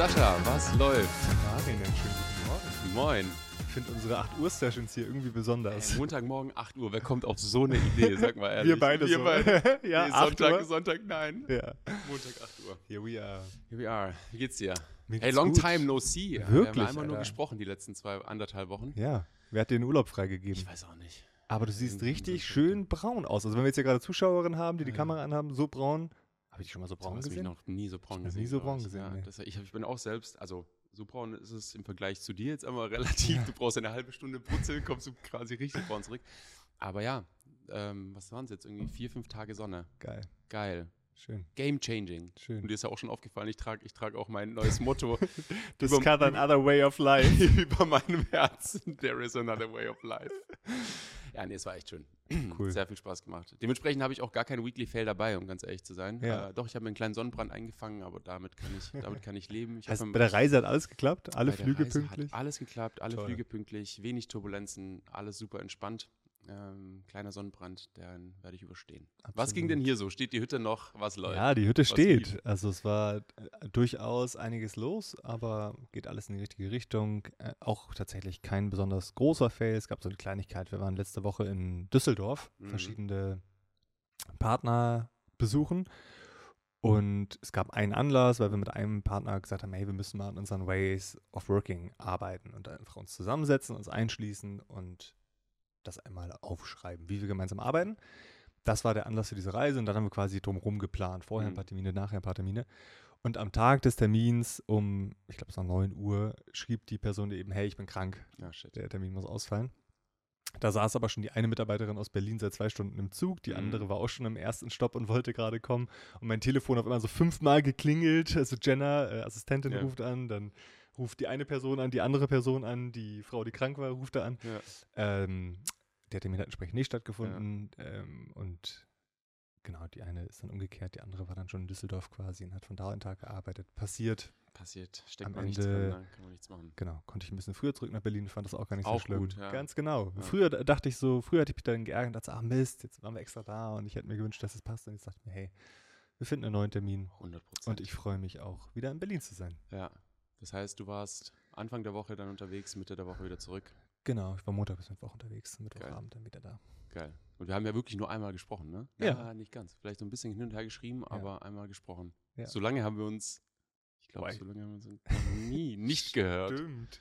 Sascha, was läuft? Marvin, einen schönen guten Morgen. Moin. Ich finde unsere 8 Uhr Sessions hier irgendwie besonders. Ey, Montagmorgen 8 Uhr, wer kommt auf so eine Idee? Sag mal ehrlich. Wir beide Wir so. beide. ja, nee, 8 Sonntag, Uhr. Sonntag, nein. Ja. Montag 8 Uhr. Here we are. Here we are. Wie geht's dir? Mir Hey, long gut. time no see. Wir haben Wirklich, einmal nur gesprochen die letzten zwei, anderthalb Wochen. Ja, wer hat dir den Urlaub freigegeben? Ich weiß auch nicht. Aber du siehst richtig schön braun aus. Also wenn wir jetzt hier gerade Zuschauerinnen haben, die die. Kamera anhaben, so braun. Habe ich schon mal so braun gesehen? noch nie so braun Ich gesehen. nie so braun ich. gesehen, Ja, nee. das, ich, ich bin auch selbst, also so braun ist es im Vergleich zu dir jetzt immer relativ. Ja. Du brauchst eine halbe Stunde Brutzeln, kommst du quasi richtig braun zurück. Aber ja, ähm, was waren es jetzt? Irgendwie vier, fünf Tage Sonne. Geil. Geil. Schön. Game changing. Schön. Und dir ist ja auch schon aufgefallen, ich trage ich trag auch mein neues Motto Discover another way of life. über meinem Herzen. There is another way of life. Ja, nee, es war echt schön. Cool. Sehr viel Spaß gemacht. Dementsprechend habe ich auch gar kein Weekly Fail dabei, um ganz ehrlich zu sein. Ja. Äh, doch, ich habe mir einen kleinen Sonnenbrand eingefangen, aber damit kann ich, damit kann ich leben. Ich hab bei der Reise hat alles geklappt? Alle Flüge pünktlich? Alles geklappt, alle Toll. Flüge pünktlich, wenig Turbulenzen, alles super entspannt. Ähm, kleiner Sonnenbrand, den werde ich überstehen. Was ging Absolut. denn hier so? Steht die Hütte noch? Was läuft? Ja, die Hütte Was steht. geht? Also es war äh, durchaus einiges los, aber geht alles in die richtige Richtung. Äh, auch tatsächlich kein besonders großer Fail. Es gab so eine Kleinigkeit. Wir waren letzte Woche in Düsseldorf, Mhm. verschiedene Partner besuchen. Und es gab einen Anlass, weil wir mit einem Partner gesagt haben, hey, wir müssen mal an unseren Ways of Working arbeiten und einfach uns zusammensetzen, uns einschließen und das einmal aufschreiben, wie wir gemeinsam arbeiten. Das war der Anlass für diese Reise und dann haben wir quasi drumherum geplant. Vorher ein Mhm. paar Termine, nachher ein paar Termine. Und am Tag des Termins um, ich glaube es war 9 Uhr, schrieb die Person eben, hey, ich bin krank, Ja, shit. der Termin muss ausfallen. Da saß aber schon die eine Mitarbeiterin aus Berlin seit zwei Stunden im Zug, die Mhm. andere war auch schon im ersten Stopp und wollte gerade kommen. Und mein Telefon hat immer so fünfmal geklingelt. Also Jenna, äh, Assistentin, Ja. ruft an, dann ruft die eine Person an, die andere Person an, die Frau, die krank war, ruft da an. Ja. Ähm, der Termin hat entsprechend nicht stattgefunden. Ähm, und genau, die eine ist dann umgekehrt, die andere war dann schon in Düsseldorf quasi und hat von da einen Tag gearbeitet. Passiert, Passiert, steckt Am man nichts Ende- drin, da kann man nichts machen. genau. Konnte ich ein bisschen früher zurück nach Berlin, fand das auch gar nicht Auch so schlimm. gut, ja. Ganz genau. Ja. Früher dachte ich so, früher hatte ich mich dann geärgert und dachte, ah Mist, jetzt waren wir extra da und ich hätte mir gewünscht, dass es passt. Und jetzt dachte ich mir, hey, wir finden einen neuen Termin 100 Prozent. und ich freue mich auch, wieder in Berlin zu sein. Ja. Das heißt, du warst Anfang der Woche dann unterwegs, Mitte der Woche wieder zurück. Genau, ich war Montag bis Mittwoch unterwegs, Mittwochabend dann wieder da. Geil. Und wir haben ja wirklich nur einmal gesprochen, ne? Ja. nicht ganz. Vielleicht so ein bisschen hin und her geschrieben, aber einmal gesprochen. Ja. So lange haben wir uns, ich glaube, so lange haben wir uns nie nicht gehört. Stimmt.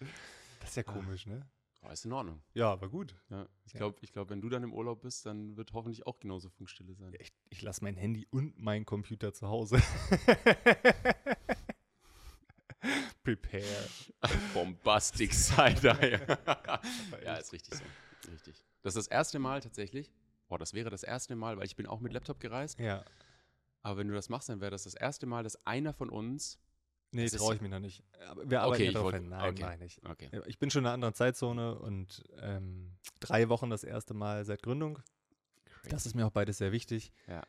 Das ist ja komisch, ne? Aber ist in Ordnung. Ja, war gut. Ja. Ich Ja. glaube, ich glaub, wenn du dann im Urlaub bist, dann wird hoffentlich auch genauso Funkstille sein. Ja, ich ich lasse mein Handy und mein Computer zu Hause. Prepare. Bombastic Side-Eye. ja, ist richtig so. Richtig. Das ist das erste Mal tatsächlich. Boah, das wäre das erste Mal, weil ich bin auch mit Laptop gereist. Ja. Aber wenn du das machst, dann wäre das das erste Mal, dass einer von uns. Nee, traue ich mir noch nicht. Wir arbeiten Okay, ja ich darauf hin. Nein, okay. ich nicht. Okay. Ich bin schon in einer anderen Zeitzone und ähm, drei Wochen das erste Mal seit Gründung. Das ist mir auch beides sehr wichtig. Ja.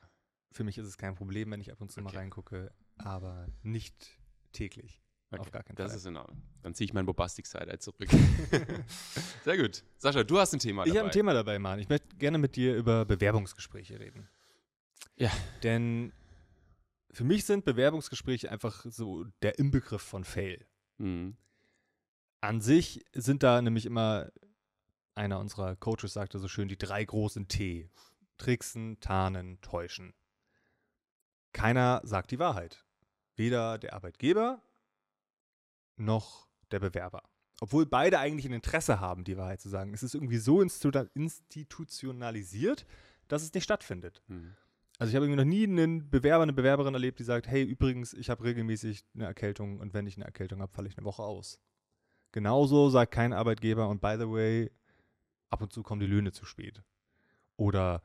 Für mich ist es kein Problem, wenn ich ab und zu mal Okay. reingucke, aber nicht täglich. Auf Okay, gar keinen Das Fall. ist in Ordnung. Dann ziehe ich mein Bombastic Side zurück. Sehr gut. Sascha, du hast ein Thema Ich dabei. habe ein Thema dabei, Mann. Ich möchte gerne mit dir über Bewerbungsgespräche reden. Ja. Denn für mich sind Bewerbungsgespräche einfach so der Inbegriff von Fail. Mhm. An sich sind da nämlich immer, einer unserer Coaches sagte so schön, die drei großen T. Tricksen, tarnen, täuschen. Keiner sagt die Wahrheit. Weder der Arbeitgeber noch der Bewerber. Obwohl beide eigentlich ein Interesse haben, die Wahrheit zu sagen. Es ist irgendwie so institu- institutionalisiert, dass es nicht stattfindet. Mhm. Also ich habe irgendwie noch nie einen Bewerber, eine Bewerberin erlebt, die sagt, hey, übrigens, ich habe regelmäßig eine Erkältung und wenn ich eine Erkältung habe, falle ich eine Woche aus. Genauso sagt kein Arbeitgeber und by the way, ab und zu kommen die Löhne zu spät. Oder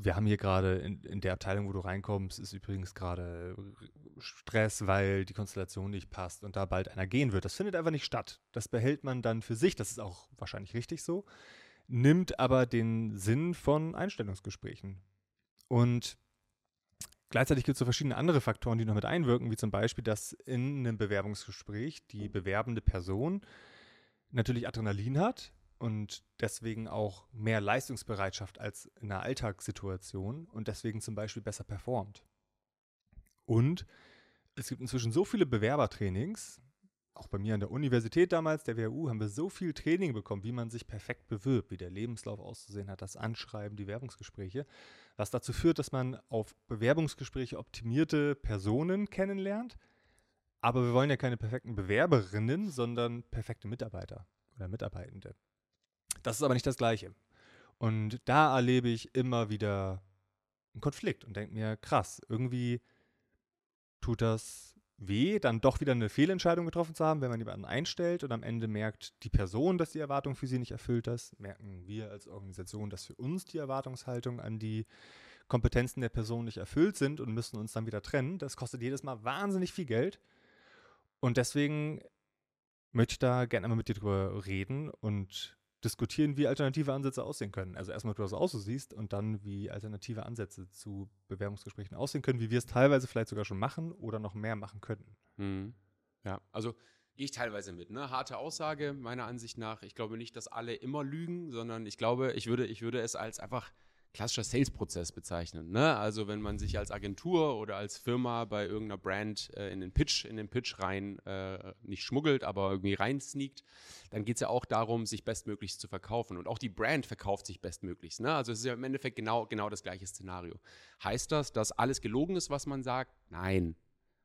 wir haben hier gerade in, in der Abteilung, wo du reinkommst, ist übrigens gerade Stress, weil die Konstellation nicht passt und da bald einer gehen wird. Das findet einfach nicht statt. Das behält man dann für sich, das ist auch wahrscheinlich richtig so, nimmt aber den Sinn von Einstellungsgesprächen. Und gleichzeitig gibt es so verschiedene andere Faktoren, die noch mit einwirken, wie zum Beispiel, dass in einem Bewerbungsgespräch die bewerbende Person natürlich Adrenalin hat und deswegen auch mehr Leistungsbereitschaft als in einer Alltagssituation und deswegen zum Beispiel besser performt. Und es gibt inzwischen so viele Bewerbertrainings, auch bei mir an der Universität damals, der WHU, haben wir so viel Training bekommen, wie man sich perfekt bewirbt, wie der Lebenslauf auszusehen hat, das Anschreiben, die Werbungsgespräche, was dazu führt, dass man auf Bewerbungsgespräche optimierte Personen kennenlernt. Aber wir wollen ja keine perfekten Bewerberinnen, sondern perfekte Mitarbeiter oder Mitarbeitende. Das ist aber nicht das Gleiche. Und da erlebe ich immer wieder einen Konflikt und denke mir, krass, irgendwie tut das weh, dann doch wieder eine Fehlentscheidung getroffen zu haben, wenn man jemanden einstellt und am Ende merkt die Person, dass die Erwartung für sie nicht erfüllt ist, merken wir als Organisation, dass für uns die Erwartungshaltung an die Kompetenzen der Person nicht erfüllt sind und müssen uns dann wieder trennen. Das kostet jedes Mal wahnsinnig viel Geld. Und deswegen möchte ich da gerne einmal mit dir drüber reden und diskutieren, wie alternative Ansätze aussehen können. Also erstmal, du das auch so siehst und dann, wie alternative Ansätze zu Bewerbungsgesprächen aussehen können, wie wir es teilweise vielleicht sogar schon machen oder noch mehr machen könnten. Mhm. Ja, also gehe ich teilweise mit. Ne? Harte Aussage, meiner Ansicht nach. Ich glaube nicht, dass alle immer lügen, sondern ich glaube, ich würde, ich würde es als einfach klassischer Sales-Prozess bezeichnen. Ne? Also wenn man sich als Agentur oder als Firma bei irgendeiner Brand äh, in den Pitch, in den Pitch rein äh, nicht schmuggelt, aber irgendwie rein sneakt, dann geht es ja auch darum, sich bestmöglichst zu verkaufen. Und auch die Brand verkauft sich bestmöglichst. Ne? Also es ist ja im Endeffekt genau, genau das gleiche Szenario. Heißt das, dass alles gelogen ist, was man sagt? Nein.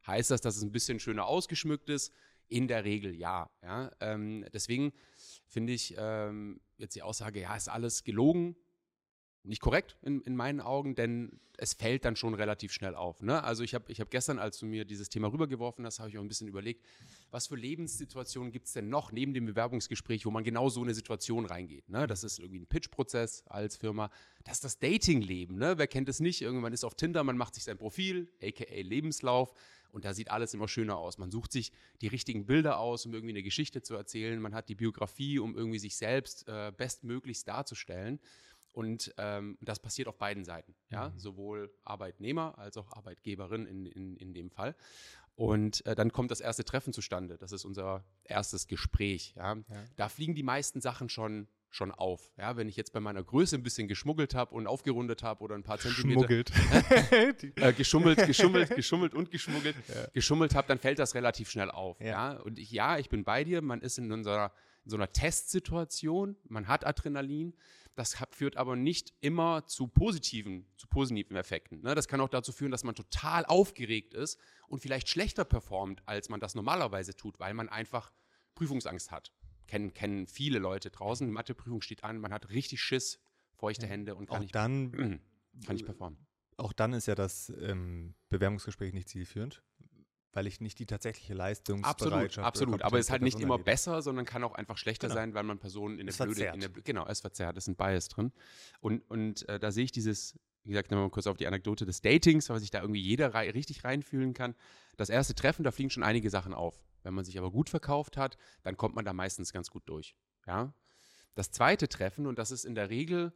Heißt das, dass es ein bisschen schöner ausgeschmückt ist? In der Regel ja. ja? Ähm, deswegen finde ich ähm, jetzt die Aussage, ja, ist alles gelogen, nicht korrekt in, in meinen Augen, denn es fällt dann schon relativ schnell auf. Ne? Also ich habe ich hab gestern, als du mir dieses Thema rübergeworfen hast, habe ich auch ein bisschen überlegt, was für Lebenssituationen gibt es denn noch neben dem Bewerbungsgespräch, wo man genau so eine Situation reingeht. Ne? Das ist irgendwie ein Pitch-Prozess als Firma. Das ist das Dating-Leben. Ne? Wer kennt es nicht? Irgendwann ist auf Tinder, man macht sich sein Profil, aka Lebenslauf. Und da sieht alles immer schöner aus. Man sucht sich die richtigen Bilder aus, um irgendwie eine Geschichte zu erzählen. Man hat die Biografie, um irgendwie sich selbst äh, bestmöglichst darzustellen. Und ähm, das passiert auf beiden Seiten, ja, mhm. sowohl Arbeitnehmer als auch Arbeitgeberin in, in, in dem Fall. Und äh, dann kommt das erste Treffen zustande. Das ist unser erstes Gespräch. Ja. ja. Da fliegen die meisten Sachen schon schon auf. Ja, wenn ich jetzt bei meiner Größe ein bisschen geschmuggelt habe und aufgerundet habe oder ein paar Zentimeter äh, geschummelt, geschummelt, geschummelt und geschummelt, ja. geschummelt habe, dann fällt das relativ schnell auf. Ja. ja? Und ich, ja, ich bin bei dir. Man ist in unserer in so einer Testsituation. Man hat Adrenalin. Das führt aber nicht immer zu positiven, zu positiven Effekten. Ne? Das kann auch dazu führen, dass man total aufgeregt ist und vielleicht schlechter performt, als man das normalerweise tut, weil man einfach Prüfungsangst hat. Kennen, kennen viele Leute draußen. Die Matheprüfung steht an, man hat richtig Schiss, feuchte Hände und kann auch nicht, dann, kann nicht performen. Auch dann ist ja das ähm, Bewerbungsgespräch nicht zielführend weil ich nicht die tatsächliche Leistungsbereitschaft Absolut, absolut. Aber es ist halt nicht immer erlebe. besser, sondern kann auch einfach schlechter genau. sein, weil man Personen in der Blöde, in der, genau, es verzerrt, es ist ein Bias drin. Und, und äh, da sehe ich dieses, wie gesagt, nochmal kurz auf die Anekdote des Datings, weil sich da irgendwie jeder rei richtig reinfühlen kann. Das erste Treffen, da fliegen schon einige Sachen auf. Wenn man sich aber gut verkauft hat, dann kommt man da meistens ganz gut durch. Ja? Das zweite Treffen, und das ist in der Regel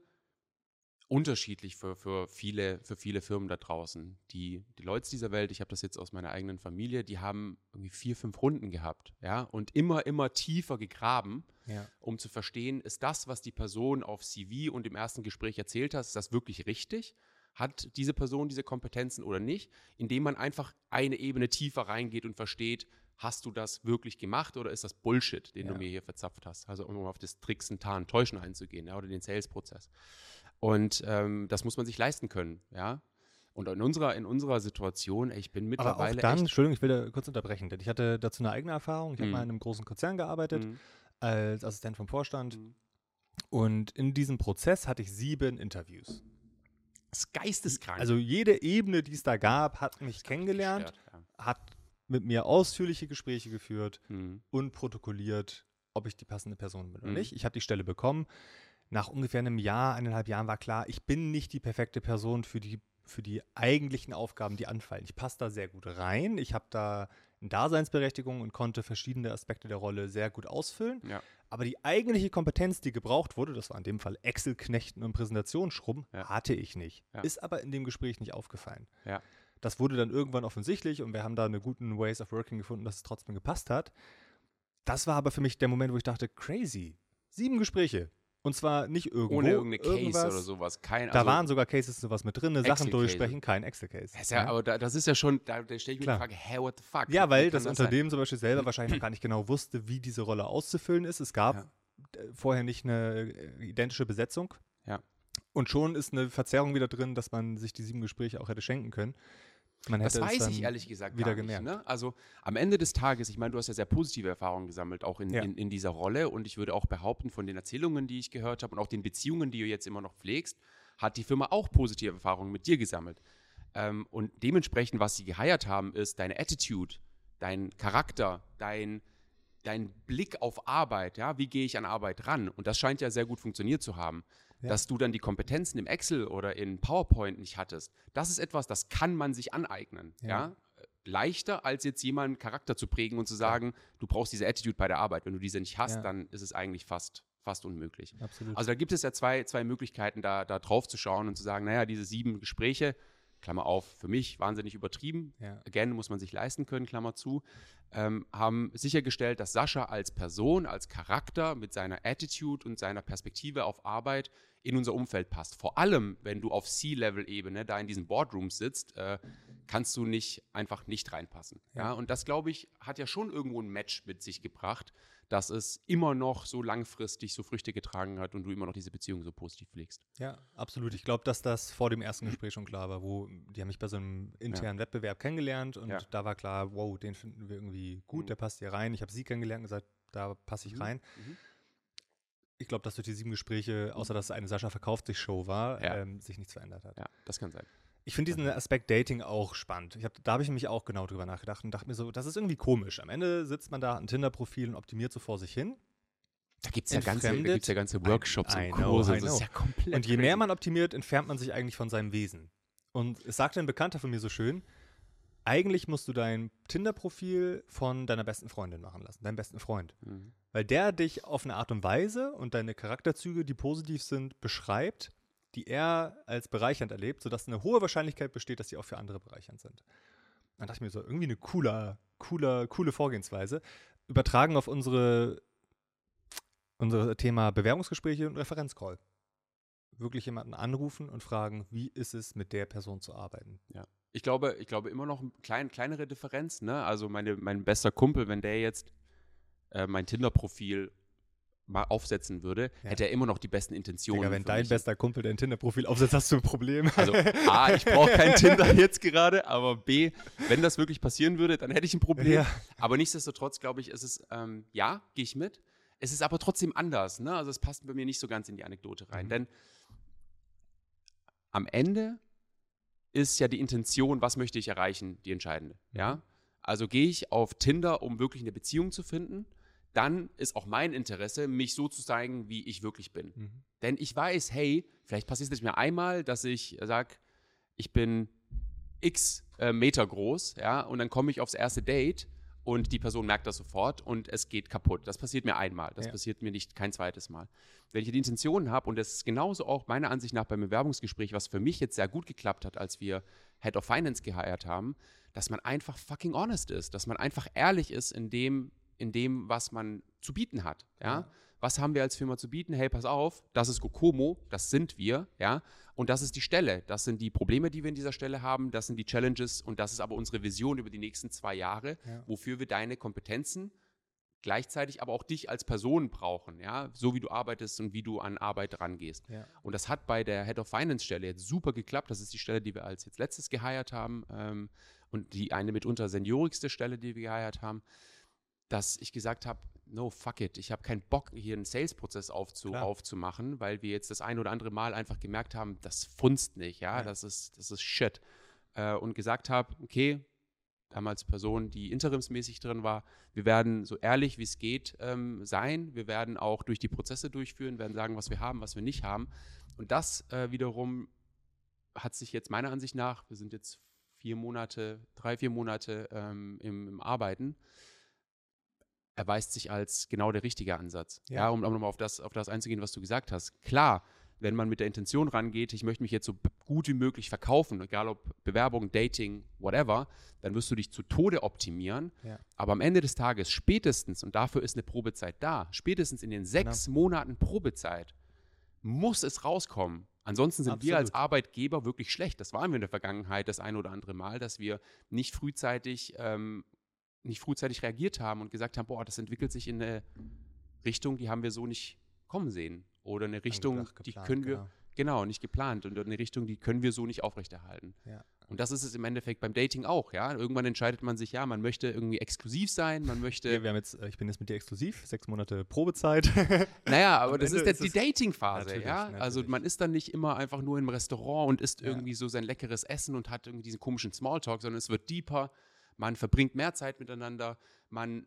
unterschiedlich für, für, viele, für viele Firmen da draußen. Die, die Leute dieser Welt, ich habe das jetzt aus meiner eigenen Familie, die haben irgendwie vier, fünf Runden gehabt, ja, und immer, immer tiefer gegraben, ja. um zu verstehen, ist das, was die Person auf CV und im ersten Gespräch erzählt hat, ist das wirklich richtig? Hat diese Person diese Kompetenzen oder nicht? Indem man einfach eine Ebene tiefer reingeht und versteht, hast du das wirklich gemacht oder ist das Bullshit, den ja. du mir hier verzapft hast? Also um auf das Tricksen, Tarn, Täuschen einzugehen, ja, oder den Sales-Prozess. Und ähm, das muss man sich leisten können, ja. Und in unserer, in unserer Situation, ich bin mittlerweile. Aber auch dann, Entschuldigung, ich will da kurz unterbrechen, denn ich hatte dazu eine eigene Erfahrung. Ich mhm. habe mal in einem großen Konzern gearbeitet, mhm. als Assistent vom Vorstand. Mhm. Und in diesem Prozess hatte ich sieben Interviews. Das ist geisteskrank. Also jede Ebene, die es da gab, hat mich kennengelernt, ja. hat mit mir ausführliche Gespräche geführt mhm. und protokolliert, ob ich die passende Person bin oder mhm. nicht. Ich habe die Stelle bekommen nach ungefähr einem Jahr, eineinhalb Jahren war klar, ich bin nicht die perfekte Person für die, für die eigentlichen Aufgaben, die anfallen. Ich passe da sehr gut rein. Ich habe da eine Daseinsberechtigung und konnte verschiedene Aspekte der Rolle sehr gut ausfüllen. Ja. Aber die eigentliche Kompetenz, die gebraucht wurde, das war in dem Fall Excel-Knechten und Präsentationsschrubben, ja. hatte ich nicht. Ja. Ist aber in dem Gespräch nicht aufgefallen. Das wurde dann irgendwann offensichtlich und wir haben da eine guten Ways of Working gefunden, dass es trotzdem gepasst hat. Das war aber für mich der Moment, wo ich dachte, crazy. Sieben Gespräche Und zwar nicht irgendwo. Ohne irgendeine Case irgendwas. oder sowas. Kein, Da also, waren sogar Cases sowas mit drin, Sachen durchsprechen, kein Excel-Case. Das ist ja, aber da, das ist ja schon, da, da stelle ich mir Klar. die Frage, hä, what the fuck? Ja, weil das sein? Unternehmen zum Beispiel selber wahrscheinlich noch gar nicht genau wusste, wie diese Rolle auszufüllen ist. Es gab Ja. äh, vorher nicht eine äh, identische Besetzung. Ja. Und schon ist eine Verzerrung wieder drin, dass man sich die sieben Gespräche auch hätte schenken können. Man Das hätte es weiß ich ehrlich gesagt wieder nicht. gemerkt. Ne? Also am Ende des Tages, ich meine, du hast ja sehr positive Erfahrungen gesammelt, auch in, Ja. in, in dieser Rolle. Und ich würde auch behaupten, von den Erzählungen, die ich gehört habe und auch den Beziehungen, die du jetzt immer noch pflegst, hat die Firma auch positive Erfahrungen mit dir gesammelt. Ähm, und dementsprechend, was sie geheiert haben, ist deine Attitude, dein Charakter, dein, dein Blick auf Arbeit. Ja? Wie gehe ich an Arbeit ran? Und das scheint ja sehr gut funktioniert zu haben. Ja. Dass du dann die Kompetenzen im Excel oder in PowerPoint nicht hattest, das ist etwas, das kann man sich aneignen. Ja. Ja. Leichter, als jetzt jemanden Charakter zu prägen und zu sagen, du brauchst diese Attitude bei der Arbeit. Wenn du diese nicht hast, dann ist es eigentlich fast, fast unmöglich. Absolut. Also da gibt es ja zwei, zwei Möglichkeiten, da, da drauf zu schauen und zu sagen, naja, diese sieben Gespräche, Klammer auf, für mich wahnsinnig übertrieben, ja. again, muss man sich leisten können, Klammer zu, ähm, haben sichergestellt, dass Sascha als Person, als Charakter mit seiner Attitude und seiner Perspektive auf Arbeit in unser Umfeld passt. Vor allem, wenn du auf C-Level-Ebene da in diesen Boardrooms sitzt, äh, kannst du nicht einfach nicht reinpassen. Ja. Ja. und das, glaube ich, hat ja schon irgendwo ein Match mit sich gebracht, dass es immer noch so langfristig so Früchte getragen hat und du immer noch diese Beziehung so positiv pflegst. Ja, absolut. Ich glaube, dass das vor dem ersten Gespräch schon klar war, wo die haben mich bei so einem internen Wettbewerb kennengelernt und Ja. da war klar, wow, den finden wir irgendwie gut, Mhm. der passt hier rein. Ich habe sie kennengelernt und gesagt, da passe ich Mhm. rein. Mhm. Ich glaube, dass durch die sieben Gespräche, außer dass es eine Sascha verkauft sich Show war, Ja. ähm, sich nichts verändert hat. Ja, das kann sein. Ich finde diesen Aspekt Dating auch spannend. Ich hab, da habe ich nämlich auch genau drüber nachgedacht und dachte mir so, das ist irgendwie komisch. Am Ende sitzt man da, hat ein Tinder-Profil und optimiert so vor sich hin. Da gibt es ja, ganze- da Entfremdet. gibt's ja ganze Workshops I und know, Kurse. I das ist know. ja komplett Und je mehr crazy. man optimiert, entfernt man sich eigentlich von seinem Wesen. Und es sagte ein Bekannter von mir so schön, eigentlich musst du dein Tinder-Profil von deiner besten Freundin machen lassen, deinem besten Freund. Mhm. Weil der dich auf eine Art und Weise und deine Charakterzüge, die positiv sind, beschreibt, die er als bereichernd erlebt, sodass eine hohe Wahrscheinlichkeit besteht, dass die auch für andere bereichernd sind. Dann dachte ich mir so, irgendwie eine cooler, cooler, coole Vorgehensweise. Übertragen auf unsere, unser Thema Bewerbungsgespräche und Referenzcall. Wirklich jemanden anrufen und fragen, wie ist es, mit der Person zu arbeiten. Ich glaube, ich glaube immer noch eine klein, kleinere Differenz. Ne? Also meine, mein bester Kumpel, wenn der jetzt äh, mein Tinder-Profil mal aufsetzen würde, Ja. hätte er immer noch die besten Intentionen. Digga, wenn dein mich. bester Kumpel dein Tinder-Profil aufsetzt, hast du ein Problem. Also A, ich brauche kein Tinder jetzt gerade, aber B, wenn das wirklich passieren würde, dann hätte ich ein Problem. Ja. Aber nichtsdestotrotz glaube ich, ist es, ähm, ja, gehe ich mit. Es ist aber trotzdem anders. Ne? Also es passt bei mir nicht so ganz in die Anekdote rein. Mhm. Denn am Ende ist ja die Intention, was möchte ich erreichen, die entscheidende. Ja? Mhm. Also gehe ich auf Tinder, um wirklich eine Beziehung zu finden, dann ist auch mein Interesse, mich so zu zeigen, wie ich wirklich bin. Mhm. Denn ich weiß, hey, vielleicht passiert es mir einmal, dass ich sage, ich bin x äh, Meter groß, ja, und dann komme ich aufs erste Date und die Person merkt das sofort und es geht kaputt. Das passiert mir einmal, das Ja. passiert mir nicht kein zweites Mal. Wenn ich die Intention habe, und das ist genauso auch meiner Ansicht nach beim Bewerbungsgespräch, was für mich jetzt sehr gut geklappt hat, als wir Head of Finance geheiert haben, dass man einfach fucking honest ist, dass man einfach ehrlich ist in dem, in dem, was man zu bieten hat. Ja? Was haben wir als Firma zu bieten? Hey, pass auf, das ist Kokomo, das sind wir, ja, und das ist die Stelle. Das sind die Probleme, die wir in dieser Stelle haben, das sind die Challenges und das ist aber unsere Vision über die nächsten zwei Jahre, Ja. wofür wir deine Kompetenzen gleichzeitig aber auch dich als Person brauchen, ja, so wie du arbeitest und wie du an Arbeit rangehst. Ja. Und das hat bei der Head of Finance Stelle jetzt super geklappt. Das ist die Stelle, die wir als jetzt letztes geheiert haben ähm, und die eine mitunter seniorigste Stelle, die wir geheiert haben, dass ich gesagt habe, no, fuck it, ich habe keinen Bock, hier einen Sales-Prozess aufzu Klar. aufzumachen, weil wir jetzt das ein oder andere Mal einfach gemerkt haben, das funzt nicht, ja, Ja. das ist, das ist shit. Äh, und gesagt habe, okay, damals Person, die interimsmäßig drin war, wir werden so ehrlich wie es geht ähm, sein, wir werden auch durch die Prozesse durchführen, werden sagen, was wir haben, was wir nicht haben. Und das äh, wiederum hat sich jetzt meiner Ansicht nach, wir sind jetzt vier Monate, drei, vier Monate ähm, im, im Arbeiten, erweist sich als genau der richtige Ansatz. Ja, Ja. um um nochmal auf das, auf das einzugehen, was du gesagt hast. Klar, wenn man mit der Intention rangeht, ich möchte mich jetzt so gut wie möglich verkaufen, egal ob Bewerbung, Dating, whatever, dann wirst du dich zu Tode optimieren. Ja. Aber am Ende des Tages, spätestens, und dafür ist eine Probezeit da, spätestens in den sechs Monaten Probezeit, muss es rauskommen. Ansonsten sind wir als Absolut. Arbeitgeber wirklich schlecht. Das waren wir in der Vergangenheit das ein oder andere Mal, dass wir nicht frühzeitig, ähm, nicht frühzeitig reagiert haben und gesagt haben, boah, das entwickelt sich in eine Richtung, die haben wir so nicht kommen sehen. Oder eine Richtung, Angedacht, die geplant, können wir, genau. genau, nicht geplant und eine Richtung, die können wir so nicht aufrechterhalten. Ja. Und das ist es im Endeffekt beim Dating auch, ja. Irgendwann entscheidet man sich, ja, man möchte irgendwie exklusiv sein, man möchte. Wir, wir haben jetzt, äh, ich bin jetzt mit dir exklusiv, sechs Monate Probezeit. Naja, aber Am das Ende ist jetzt ist die Dating-Phase, Natürlich, ja. Also natürlich. man ist dann nicht immer einfach nur im Restaurant und isst Ja. irgendwie so sein leckeres Essen und hat irgendwie diesen komischen Smalltalk, sondern es wird deeper, man verbringt mehr Zeit miteinander, man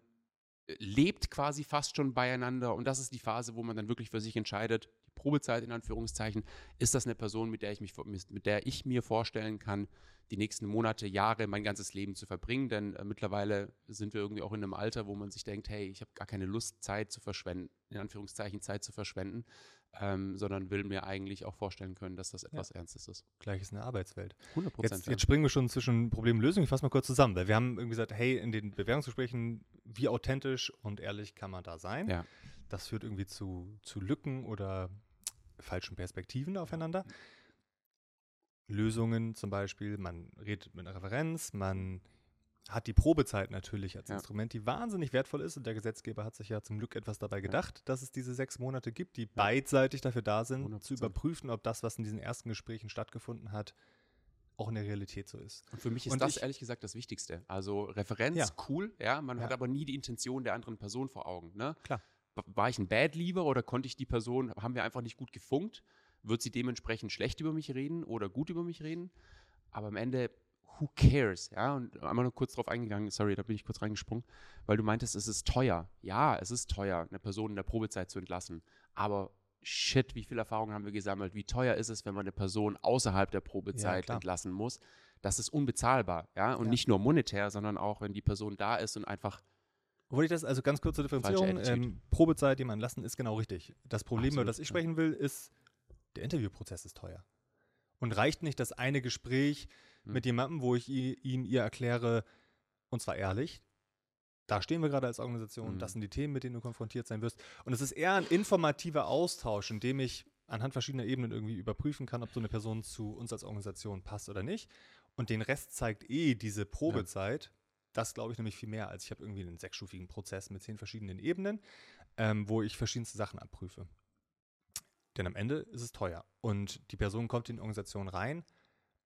äh, lebt quasi fast schon beieinander und das ist die Phase, wo man dann wirklich für sich entscheidet, die Probezeit in Anführungszeichen, ist das eine Person, mit der ich mich mit der ich mir vorstellen kann, die nächsten Monate, Jahre, mein ganzes Leben zu verbringen, denn äh, mittlerweile sind wir irgendwie auch in einem Alter, wo man sich denkt, hey, ich habe gar keine Lust, Zeit zu verschwenden, in Anführungszeichen Zeit zu verschwenden, ähm, sondern will mir eigentlich auch vorstellen können, dass das etwas Ernstes ist. Gleich ist eine Arbeitswelt. 100 Jetzt, Prozent. jetzt springen wir schon zwischen Problem und Lösung. Ich fasse mal kurz zusammen, weil wir haben irgendwie gesagt, hey, in den Bewerbungsgesprächen, wie authentisch und ehrlich kann man da sein? Ja. Das führt irgendwie zu, zu Lücken oder falschen Perspektiven aufeinander. Lösungen zum Beispiel, man redet mit einer Referenz, man hat die Probezeit natürlich als Ja. Instrument, die wahnsinnig wertvoll ist und der Gesetzgeber hat sich ja zum Glück etwas dabei gedacht, dass es diese sechs Monate gibt, die beidseitig dafür da sind, 100%. zu überprüfen, ob das, was in diesen ersten Gesprächen stattgefunden hat, auch in der Realität so ist. Und für mich ist Und das ich- ehrlich gesagt das Wichtigste. Also Referenz, Ja. cool, ja, man hat Ja. aber nie die Intention der anderen Person vor Augen. Ne? Klar. War ich ein Bad Lieber oder konnte ich die Person, haben wir einfach nicht gut gefunkt? Wird sie dementsprechend schlecht über mich reden oder gut über mich reden? Aber am Ende, who cares? Ja, und einmal nur kurz drauf eingegangen, sorry, da bin ich kurz reingesprungen, weil du meintest, es ist teuer. Ja, es ist teuer, eine Person in der Probezeit zu entlassen. Aber shit, wie viel Erfahrung haben wir gesammelt? Wie teuer ist es, wenn man eine Person außerhalb der Probezeit klar. entlassen muss? Das ist unbezahlbar, ja. Und Ja. nicht nur monetär, sondern auch, wenn die Person da ist und einfach Obwohl ich das, also ganz kurz zur Differenzierung, ähm, Probezeit jemanden lassen ist genau richtig. Das Problem, über Absolut, das ich ja. sprechen will, ist, der Interviewprozess ist teuer. Und reicht nicht das eine Gespräch Hm. mit jemandem, wo ich ihm, ihr erkläre, und zwar ehrlich, da stehen wir gerade als Organisation, Mhm. das sind die Themen, mit denen du konfrontiert sein wirst. Und es ist eher ein informativer Austausch, in dem ich anhand verschiedener Ebenen irgendwie überprüfen kann, ob so eine Person zu uns als Organisation passt oder nicht. Und den Rest zeigt eh diese Probezeit. Das glaube ich nämlich viel mehr, als ich habe irgendwie einen sechsstufigen Prozess mit zehn verschiedenen Ebenen, ähm, wo ich verschiedenste Sachen abprüfe. Denn am Ende ist es teuer. Und die Person kommt in die Organisation rein.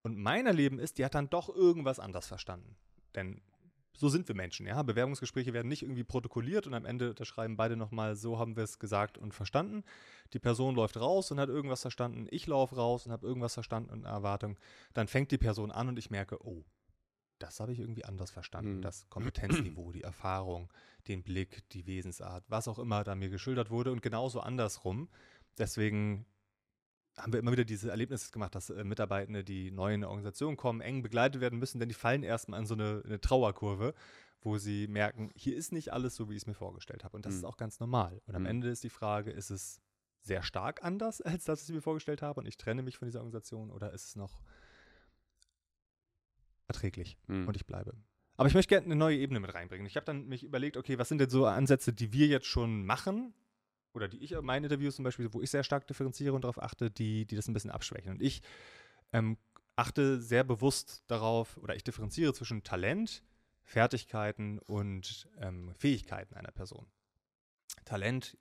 Und mein Erleben ist, die hat dann doch irgendwas anders verstanden. Denn so sind wir Menschen, ja. Bewerbungsgespräche werden nicht irgendwie protokolliert und am Ende unterschreiben beide nochmal, so haben wir es gesagt und verstanden. Die Person läuft raus und hat irgendwas verstanden. Ich laufe raus und habe irgendwas verstanden und eine Erwartung. Dann fängt die Person an und ich merke, oh, das habe ich irgendwie anders verstanden. Mhm. Das Kompetenzniveau, die Erfahrung, den Blick, die Wesensart, was auch immer da mir geschildert wurde und genauso andersrum. Deswegen haben wir immer wieder diese Erlebnisse gemacht, dass äh, Mitarbeitende, die neu in eine Organisation kommen, eng begleitet werden müssen, denn die fallen erstmal in so eine, eine Trauerkurve, wo sie merken, hier ist nicht alles so, wie ich es mir vorgestellt habe. Und das Mhm. ist auch ganz normal. Und am Mhm. Ende ist die Frage, ist es sehr stark anders, als das, was ich mir vorgestellt habe und ich trenne mich von dieser Organisation oder ist es noch erträglich hm, und ich bleibe. Aber ich möchte gerne eine neue Ebene mit reinbringen. Ich habe dann mich überlegt, okay, was sind denn so Ansätze, die wir jetzt schon machen oder die ich in meinen Interviews zum Beispiel, wo ich sehr stark differenziere und darauf achte, die, die das ein bisschen abschwächen. Und ich ähm, achte sehr bewusst darauf oder ich differenziere zwischen Talent, Fertigkeiten und ähm, Fähigkeiten einer Person. Talent,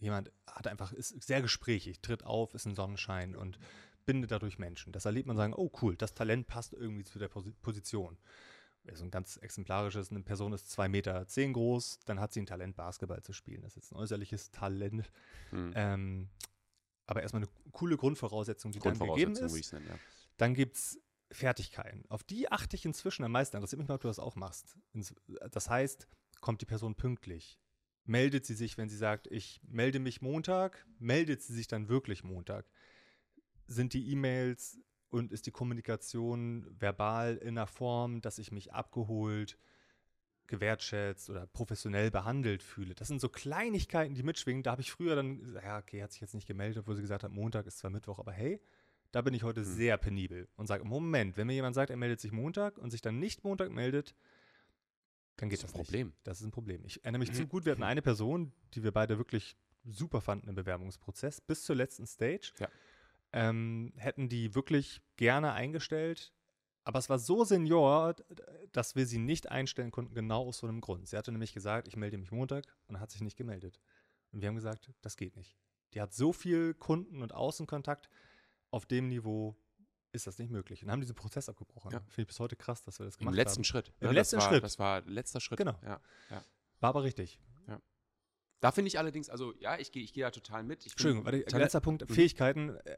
jemand hat einfach, ist sehr gesprächig, tritt auf, ist ein Sonnenschein und bindet dadurch Menschen. Das erlebt man sagen, oh cool, das Talent passt irgendwie zu der Posi Position. So ein ganz exemplarisches, eine Person ist 2,10 Meter zehn groß, dann hat sie ein Talent, Basketball zu spielen. Das ist jetzt ein äußerliches Talent. hm. Ähm, aber erstmal eine coole Grundvoraussetzung, die dann gegeben Grundvoraussetzung, ist. nennen, ja. Dann gibt es Fertigkeiten. Auf die achte ich inzwischen am meisten. Interessiert mich mal, ob du das auch machst. Das heißt, kommt die Person pünktlich? Meldet sie sich, wenn sie sagt, ich melde mich Montag? Meldet sie sich dann wirklich Montag? Sind die E-Mails und ist die Kommunikation verbal in einer Form, dass ich mich abgeholt, gewertschätzt oder professionell behandelt fühle? Das sind so Kleinigkeiten, die mitschwingen. Da habe ich früher dann, gesagt, ja, okay, hat sich jetzt nicht gemeldet, obwohl sie gesagt hat, Montag ist zwar Mittwoch, aber hey, da bin ich heute Hm. sehr penibel und sage, Moment, wenn mir jemand sagt, er meldet sich Montag und sich dann nicht Montag meldet, dann geht Das das, ist ein nicht. Problem. Das ist ein Problem. Ich erinnere mich zu gut, wir hatten eine Person, die wir beide wirklich super fanden im Bewerbungsprozess, bis zur letzten Stage. Ja. Ähm, hätten die wirklich gerne eingestellt, aber es war so senior, dass wir sie nicht einstellen konnten, genau aus so einem Grund. Sie hatte nämlich gesagt, ich melde mich Montag und hat sich nicht gemeldet. Und wir haben gesagt, das geht nicht. Die hat so viel Kunden- und Außenkontakt, auf dem Niveau ist das nicht möglich. Und haben diesen Prozess abgebrochen. Ja. Finde ich bis heute krass, dass wir das Im gemacht letzten haben. Schritt. Im ne? letzten das war, Schritt. Das war letzter Schritt. Genau. Ja. War aber richtig. Da finde ich allerdings, also ja, ich gehe ich geh da total mit. Ich Entschuldigung, warte, Talent- letzter Punkt, Mhm. Fähigkeiten, äh,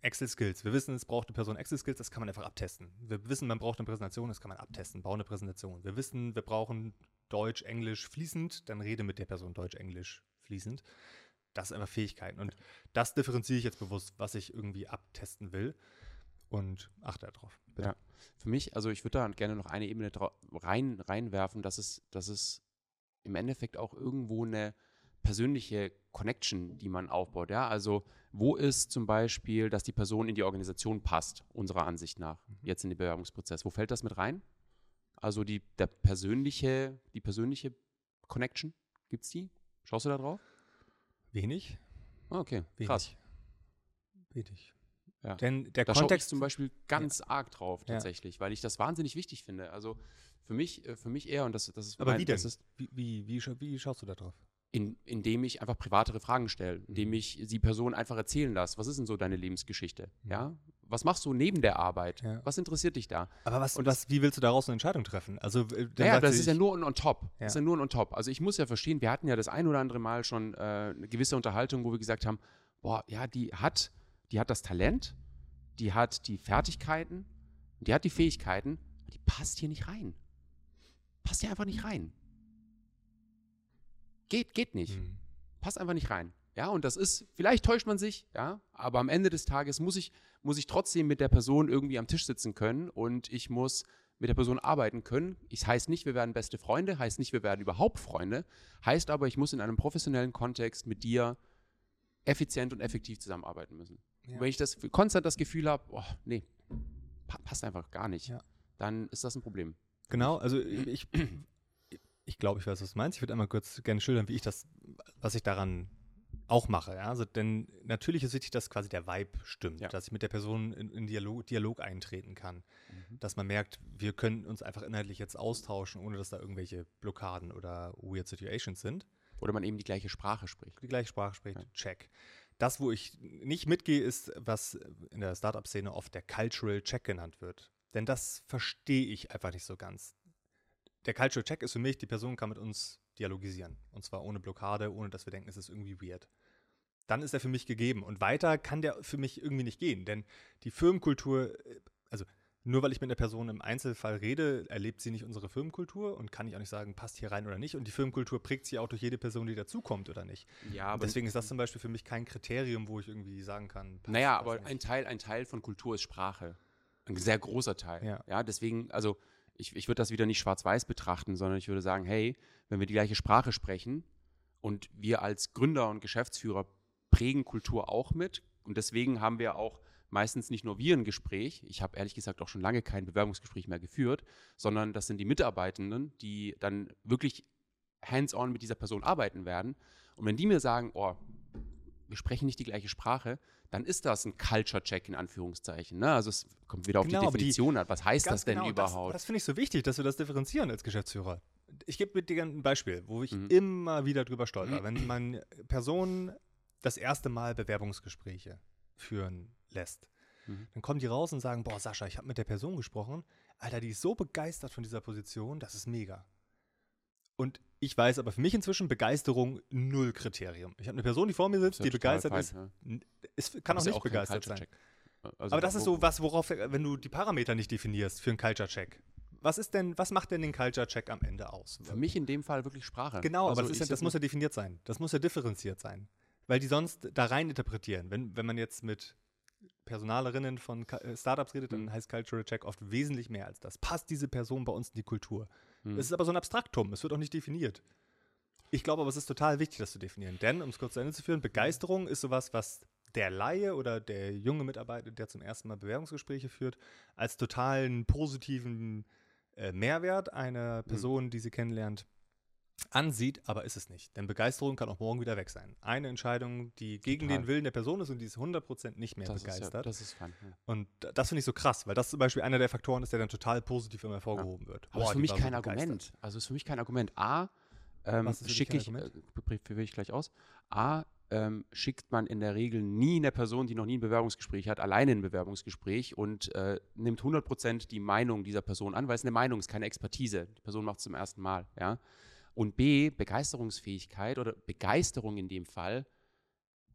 Excel-Skills. Wir wissen, es braucht eine Person Excel-Skills, das kann man einfach abtesten. Wir wissen, man braucht eine Präsentation, das kann man abtesten. Bau eine Präsentation. Wir wissen, wir brauchen Deutsch, Englisch fließend, dann rede mit der Person Deutsch, Englisch fließend. Das sind einfach Fähigkeiten. Und das differenziere ich jetzt bewusst, was ich irgendwie abtesten will. Und achte darauf. Ja. Für mich, also ich würde da gerne noch eine Ebene rein, reinwerfen, dass es, dass es im Endeffekt auch irgendwo eine persönliche Connection, die man aufbaut. Ja, also wo ist zum Beispiel, dass die Person in die Organisation passt, unserer Ansicht nach, Mhm. jetzt in den Bewerbungsprozess. Wo fällt das mit rein? Also die, der persönliche, die persönliche Connection, gibt's die? Schaust du da drauf? Wenig? Ah, okay, Wenig. krass. Wenig. Ja. Denn der Da schaue ich Kontext zum Beispiel ganz arg drauf Ja. tatsächlich, weil ich das wahnsinnig wichtig finde. Also für mich, äh, für mich eher, und das, das ist Aber mein- wie denn? das ist, Wie, wie, wie schaust du da drauf? In, indem ich einfach privatere Fragen stelle, indem Mhm. ich die Person einfach erzählen lasse. Was ist denn so deine Lebensgeschichte? Mhm. Ja? Was machst du neben der Arbeit? Ja. Was interessiert dich da? Aber was, Und was, wie willst du daraus eine Entscheidung treffen? Also, Naja, das ist ja nur ein on top. Ja. Das ist ja nur ein on top. Also ich muss ja verstehen, wir hatten ja das ein oder andere Mal schon äh, eine gewisse Unterhaltung, wo wir gesagt haben, boah, ja, die hat, die hat das Talent, die hat die Fertigkeiten, die hat die Fähigkeiten, die passt hier nicht rein. Passt hier einfach nicht rein. Geht, geht nicht Hm. passt einfach nicht rein. Ja, und das ist, vielleicht täuscht man sich, ja, aber am Ende des Tages muss ich, muss ich trotzdem mit der Person irgendwie am Tisch sitzen können und ich muss mit der Person arbeiten können. Es heißt nicht, wir werden beste Freunde, heißt nicht, wir werden überhaupt Freunde, heißt aber, ich muss in einem professionellen Kontext mit dir effizient und effektiv zusammenarbeiten müssen. Ja. Wenn ich das konstant das Gefühl habe, oh, nee, pa passt einfach gar nicht, Ja. dann ist das ein Problem. Genau, also ich, ich glaube, ich weiß, was du meinst. Ich würde einmal kurz gerne schildern, wie ich das, was ich daran auch mache. Ja? Also, denn natürlich ist wichtig, dass quasi der Vibe stimmt, Ja. dass ich mit der Person in, in Dialog, Dialog eintreten kann, Mhm. dass man merkt, wir können uns einfach inhaltlich jetzt austauschen, ohne dass da irgendwelche Blockaden oder weird Situations sind. Oder man eben die gleiche Sprache spricht. Die gleiche Sprache spricht, Ja. check. Das, wo ich nicht mitgehe, ist, was in der Startup-Szene oft der Cultural Check genannt wird. Denn das verstehe ich einfach nicht so ganz. Der Cultural Check ist für mich, die Person kann mit uns dialogisieren. Und zwar ohne Blockade, ohne dass wir denken, es ist irgendwie weird. Dann ist er für mich gegeben. Und weiter kann der für mich irgendwie nicht gehen. Denn die Firmenkultur, äh, also nur weil ich mit einer Person im Einzelfall rede, erlebt sie nicht unsere Firmenkultur und kann ich auch nicht sagen, passt hier rein oder nicht. Und die Firmenkultur prägt sie auch durch jede Person, die dazukommt oder nicht. Ja, aber Deswegen ist das zum Beispiel für mich kein Kriterium, wo ich irgendwie sagen kann. passt, Naja, aber nicht. ein Teil, ein Teil von Kultur ist Sprache. Ein sehr großer Teil. Ja. deswegen, also ich, ich würde das wieder nicht schwarz-weiß betrachten, sondern ich würde sagen, hey, wenn wir die gleiche Sprache sprechen und wir als Gründer und Geschäftsführer prägen Kultur auch mit und deswegen haben wir auch meistens nicht nur wir ein Gespräch, ich habe ehrlich gesagt auch schon lange kein Bewerbungsgespräch mehr geführt, sondern das sind die Mitarbeitenden, die dann wirklich hands-on mit dieser Person arbeiten werden. Und wenn die mir sagen, oh, wir sprechen nicht die gleiche Sprache, dann ist das ein Culture-Check in Anführungszeichen. Ne? Also es kommt wieder auf Genau, die aber die- Definition an. Was heißt das denn genau, überhaupt? Das, das finde ich so wichtig, dass wir das differenzieren als Geschäftsführer. Ich gebe dir ein Beispiel, wo ich Mhm. immer wieder drüber stolper. Wenn man Personen das erste Mal Bewerbungsgespräche führen lässt, Mhm. dann kommen die raus und sagen, boah, Sascha, ich habe mit der Person gesprochen. Alter, die ist so begeistert von dieser Position, das ist mega. Und ich weiß aber für mich inzwischen Begeisterung null Kriterium. Ich habe eine Person, die vor mir sitzt, ja die begeistert fein, ist. ja. Es kann auch ja nicht kein begeistert sein. Also Aber das ist so was, worauf, wenn du die Parameter nicht definierst für einen Culture-Check. Was ist denn, was macht denn den Culture-Check am Ende aus? Für mich in dem Fall wirklich Sprache. Genau, also aber das, ja, das muss ja definiert sein. Das muss ja differenziert sein. Weil die sonst da rein interpretieren. Wenn, wenn man jetzt mit Personalerinnen von äh, Startups redet, dann Mhm. heißt Cultural Check oft wesentlich mehr als das. Passt diese Person bei uns in die Kultur? Mhm. Es ist aber so ein Abstraktum, es wird auch nicht definiert. Ich glaube aber, es ist total wichtig, das zu definieren. Denn, um es kurz zu Ende zu führen, Begeisterung ist sowas, was der Laie oder der junge Mitarbeiter, der zum ersten Mal Bewerbungsgespräche führt, als totalen positiven äh, Mehrwert einer Person, die sie kennenlernt, ansieht, aber ist es nicht. Denn Begeisterung kann auch morgen wieder weg sein. Eine Entscheidung, die gegen Total. den Willen der Person ist und die ist 100% nicht mehr Das ist, ja, begeistert. das ist fun. Ja. und das finde ich so krass, weil das zum Beispiel einer der Faktoren ist, der dann total positiv immer hervorgehoben wird. Aber das ist für mich so kein begeistert. Argument. Also ist für mich kein Argument. A, ähm, schicke ich, äh, führe ich gleich aus. A, ähm, schickt man in der Regel nie eine Person, die noch nie ein Bewerbungsgespräch hat, alleine ein Bewerbungsgespräch und äh, nimmt 100% die Meinung dieser Person an, weil es eine Meinung ist, keine Expertise. Die Person macht es zum ersten Mal. Ja? Und B, Begeisterungsfähigkeit oder Begeisterung in dem Fall.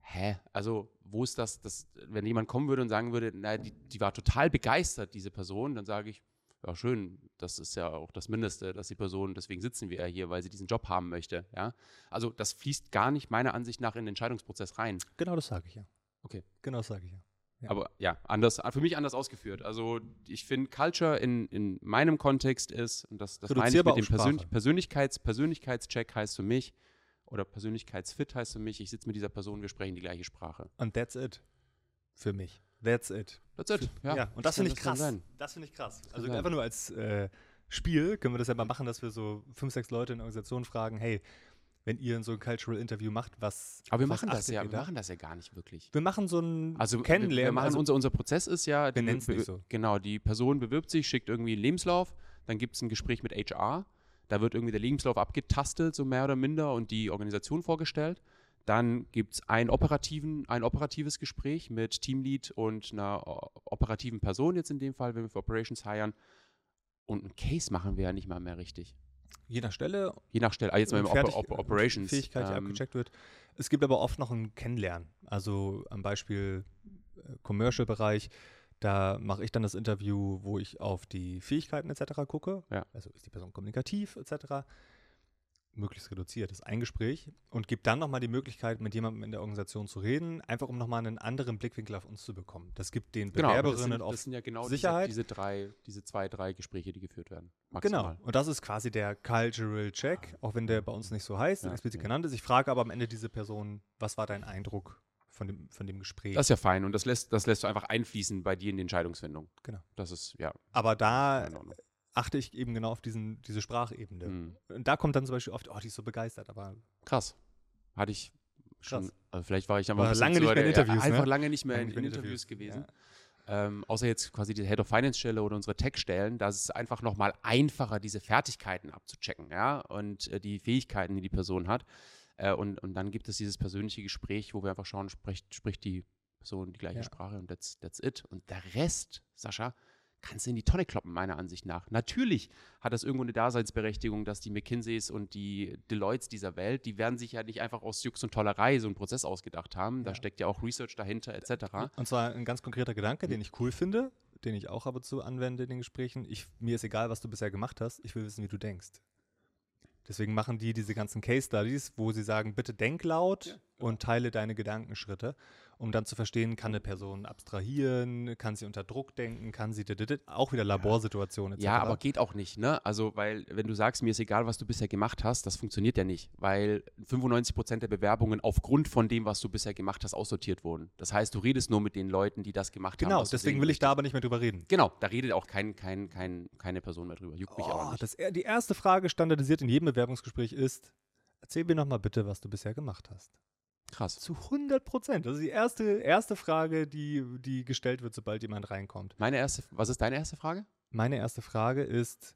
Hä? Also, wo ist das, das, wenn jemand kommen würde und sagen würde, na, die, die war total begeistert, diese Person, dann sage ich, ja, schön, das ist ja auch das Mindeste, dass die Person, deswegen sitzen wir ja hier, weil sie diesen Job haben möchte. Ja? Also, das fließt gar nicht meiner Ansicht nach in den Entscheidungsprozess rein. Genau das sage ich ja. Okay. Genau das sage ich ja. Ja. Aber ja, anders, für mich anders ausgeführt. Also ich finde, Culture in, in meinem Kontext ist, und das, das meine ich mit dem Persön. Persönlichkeits Persönlichkeitscheck heißt für mich, oder Persönlichkeitsfit heißt für mich, ich sitze mit dieser Person, wir sprechen die gleiche Sprache. Und that's it. Für mich. That's it. That's it. Ja, und das kann- finde ich krass. Das finde ich krass. Also einfach nur als äh, Spiel können wir das ja mal machen, dass wir so fünf, sechs Leute in der Organisation fragen, hey, wenn ihr so ein Cultural Interview macht, was Aber wir machen das ja, wir machen das ja gar nicht wirklich. Wir machen so ein Also wir, wir Kennenlernen. machen also, unser, unser Prozess ist ja, die- nennen's be- nicht so. genau, die Person bewirbt sich, schickt irgendwie einen Lebenslauf, dann gibt es ein Gespräch mit HR, da wird irgendwie der Lebenslauf abgetastet, so mehr oder minder, und die Organisation vorgestellt. Dann gibt es ein, operativen, ein operatives Gespräch mit Teamlead und einer o- operativen Person, jetzt in dem Fall, wenn wir für Operations hiren. Und einen Case machen wir ja nicht mal mehr richtig. Je nach Stelle Je nach Stelle, ah, jetzt mal im fertig- Oper, Operations. Fähigkeit, die ähm, abgecheckt wird. Es gibt aber oft noch ein Kennenlernen. Also am Beispiel äh, Commercial-Bereich, da mache ich dann das Interview, wo ich auf die Fähigkeiten etc. gucke. Ja. Also ist die Person kommunikativ etc. Möglichst reduziert ist ein Gespräch und gibt dann nochmal die Möglichkeit, mit jemandem in der Organisation zu reden, einfach um nochmal einen anderen Blickwinkel auf uns zu bekommen. Das gibt den Genau, das Bewerberinnen sind, oft das sind ja genau Sicherheit. Diese, diese drei, diese zwei, drei Gespräche, die geführt werden. Genau. Maximal. Und das ist quasi der Cultural Check, auch wenn der bei uns nicht so heißt, Ja, explizit ja. genannt ist. Ich frage aber am Ende diese Person, was war dein Eindruck von dem, von dem Gespräch? Das ist ja fein und das lässt, das lässt du einfach einfließen bei dir in die Entscheidungsfindung. Genau. Das ist, ja, aber da. Achte ich eben genau auf diesen, diese Sprachebene. Mhm. Und da kommt dann zum Beispiel oft, oh, die ist so begeistert, aber Krass. Hatte ich schon, also vielleicht war ich einfach War lange nicht mehr in ja, Interviews, Einfach ne? lange nicht mehr Lange in, nicht mehr in in Interviews Interviews, gewesen. Ähm, außer jetzt quasi die Head of Finance Stelle oder unsere Tech-Stellen, da ist es einfach nochmal einfacher, diese Fertigkeiten abzuchecken, ja, und äh, die Fähigkeiten, die die Person hat. Äh, und, und dann gibt es dieses persönliche Gespräch, wo wir einfach schauen, spricht, spricht die Person die gleiche Ja. Sprache und that's, that's it. Und der Rest, Sascha, kannst du in die Tonne kloppen, meiner Ansicht nach. Natürlich hat das irgendwo eine Daseinsberechtigung, dass die McKinseys und die Deloittes dieser Welt, die werden sich ja nicht einfach aus Jux und Tollerei so einen Prozess ausgedacht haben. Da Ja. steckt ja auch Research dahinter, etc. Und zwar ein ganz konkreter Gedanke, Mhm. den ich cool finde, den ich auch ab und zu anwende in den Gesprächen. Ich, mir ist egal, was du bisher gemacht hast, ich will wissen, wie du denkst. Deswegen machen die diese ganzen Case Studies, wo sie sagen, bitte denk laut und teile deine Gedankenschritte, um dann zu verstehen, kann eine Person abstrahieren, kann sie unter Druck denken, kann sie auch wieder Laborsituationen etc. Ja, aber geht auch nicht, ne? Also, weil, wenn du sagst, mir ist egal, was du bisher gemacht hast, das funktioniert ja nicht, weil 95 Prozent der Bewerbungen aufgrund von dem, was du bisher gemacht hast, aussortiert wurden. Das heißt, du redest nur mit den Leuten, die das gemacht haben. genau, was du deswegen will ich da aber nicht mehr drüber reden. Genau, da redet auch kein, kein, kein, keine Person mehr drüber. Juckt mich auch Oh, nicht. das, die erste Frage standardisiert in jedem Bewerbungsgespräch ist, erzähl mir noch mal bitte, was du bisher gemacht hast. Krass. Zu 100 Prozent. Das ist die erste, erste Frage, die, die gestellt wird, sobald jemand reinkommt. Meine erste, was ist deine erste Frage? Meine erste Frage ist,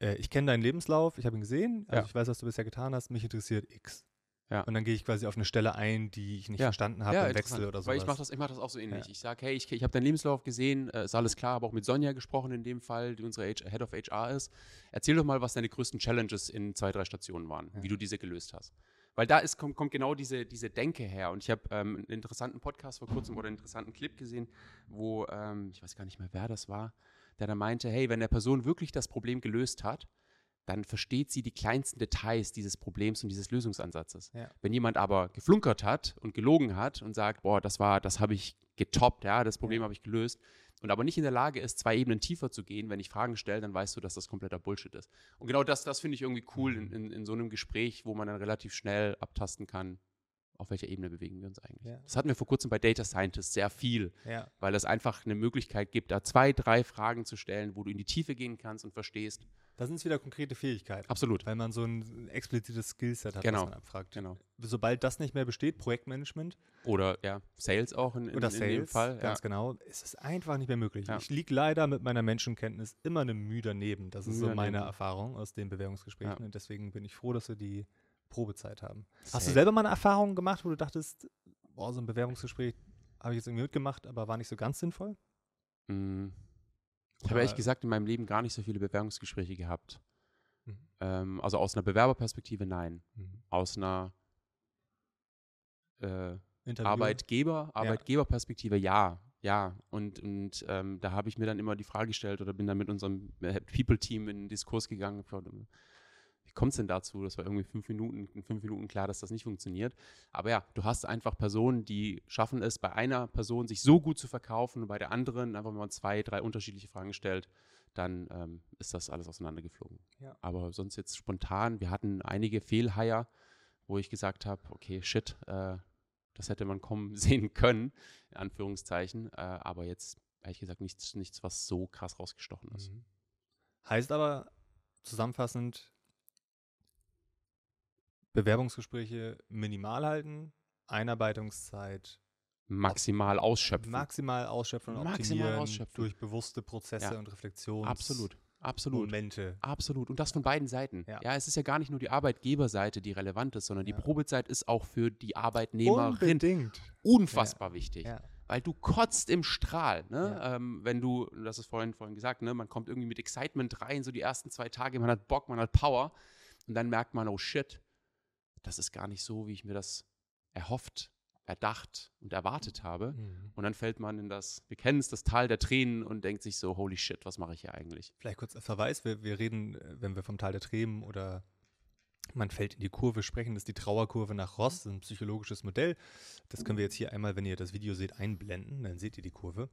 äh, ich kenne deinen Lebenslauf, ich habe ihn gesehen, also Ja. ich weiß, was du bisher getan hast, mich interessiert X. Ja. Und dann gehe ich quasi auf eine Stelle ein, die ich nicht Ja. verstanden habe, im interessant. Wechsel oder so. Weil ich mache das, ich mach das auch so ähnlich. Ja. Ich sage, hey, ich, ich habe deinen Lebenslauf gesehen, äh, ist alles klar, habe auch mit Sonja gesprochen in dem Fall, die unsere H Head of HR ist. Erzähl doch mal, was deine größten Challenges in zwei, drei Stationen waren, Ja. wie du diese gelöst hast. Weil da ist, kommt, kommt genau diese, diese Denke her. Und ich habe ähm, einen interessanten Podcast vor kurzem oder einen interessanten Clip gesehen, wo, ähm, ich weiß gar nicht mehr, wer das war, der da meinte, hey, wenn der Person wirklich das Problem gelöst hat, dann versteht sie die kleinsten Details dieses Problems und dieses Lösungsansatzes. Ja. Wenn jemand aber geflunkert hat und gelogen hat und sagt, boah, das war, das habe ich getoppt, ja, das Problem Ja. habe ich gelöst und aber nicht in der Lage ist, zwei Ebenen tiefer zu gehen, wenn ich Fragen stelle, dann weißt du, dass das kompletter Bullshit ist. Und genau das, das finde ich irgendwie cool in, in, in so einem Gespräch, wo man dann relativ schnell abtasten kann, auf welcher Ebene bewegen wir uns eigentlich. Ja. Das hatten wir vor kurzem bei Data Scientist sehr viel, Ja. weil es einfach eine Möglichkeit gibt, da zwei, drei Fragen zu stellen, wo du in die Tiefe gehen kannst und verstehst. Da sind es wieder konkrete Fähigkeiten. Absolut. Weil man so ein explizites Skillset hat, Genau. was man abfragt. Genau. Sobald das nicht mehr besteht, Projektmanagement Oder ja, Sales auch in, in, oder in Sales, dem Fall. Ja. ganz genau, ist es einfach nicht mehr möglich. Ja. Ich liege leider mit meiner Menschenkenntnis immer eine Mühe daneben. Das ist Mühe so meine daneben. Erfahrung aus den Bewerbungsgesprächen Ja. und deswegen bin ich froh, dass wir die Probezeit haben. Hast du Safe. selber mal eine Erfahrung gemacht, wo du dachtest, boah, so ein Bewerbungsgespräch habe ich jetzt irgendwie mitgemacht, aber war nicht so ganz sinnvoll? Mm. Ich habe ehrlich gesagt in meinem Leben gar nicht so viele Bewerbungsgespräche gehabt. Mhm. Ähm, also aus einer Bewerberperspektive nein. Mhm. Aus einer äh? Arbeitgeber, Arbeitgeberperspektive ja. Ja, und, und ähm, da habe ich mir dann immer die Frage gestellt oder bin dann mit unserem äh, People-Team in den Diskurs gegangen. Wie kommt es denn dazu? Das war irgendwie fünf Minuten, in fünf Minuten klar, dass das nicht funktioniert. Aber ja, du hast einfach Personen, die schaffen es, bei einer Person sich so gut zu verkaufen und bei der anderen, einfach wenn man zwei, drei unterschiedliche Fragen stellt, dann ähm, ist das alles auseinandergeflogen. Ja. Aber sonst jetzt spontan, wir hatten einige Fehlheier, wo ich gesagt habe, okay, shit, äh, das hätte man kommen sehen können, in Anführungszeichen. Äh, aber jetzt, ehrlich gesagt, nichts, nichts, was so krass rausgestochen ist. Mhm. Heißt aber zusammenfassend, Bewerbungsgespräche minimal halten, Einarbeitungszeit Maximal ausschöpfen. maximal ausschöpfen und Maximal ausschöpfen. durch bewusste Prozesse Ja. und Reflexions absolut, absolut. Momente. Absolut. Und das von beiden Seiten. Ja. Ja. es ist ja gar nicht nur die Arbeitgeberseite, die relevant ist, sondern Ja. die Probezeit ist auch für die Arbeitnehmerin Unbedingt. unfassbar wichtig. Weil du kotzt im Strahl, ne? Ähm, wenn du, hast es vorhin, vorhin gesagt, ne? man kommt irgendwie mit Excitement rein, so die ersten zwei Tage, man hat Bock, man hat Power und dann merkt man, oh shit, das ist gar nicht so, wie ich mir das erhofft, erdacht und erwartet habe. Mhm. Und dann fällt man in das, wir kennen es, das Tal der Tränen und denkt sich so, holy shit, was mache ich hier eigentlich? Vielleicht kurz ein Verweis, wir, wir reden, äh, wenn wir vom Tal der Tränen oder man fällt in die Kurve sprechen, das ist die Trauerkurve nach Ross, ein psychologisches Modell. Das können wir jetzt hier einmal, wenn ihr das Video seht, einblenden, dann seht ihr die Kurve.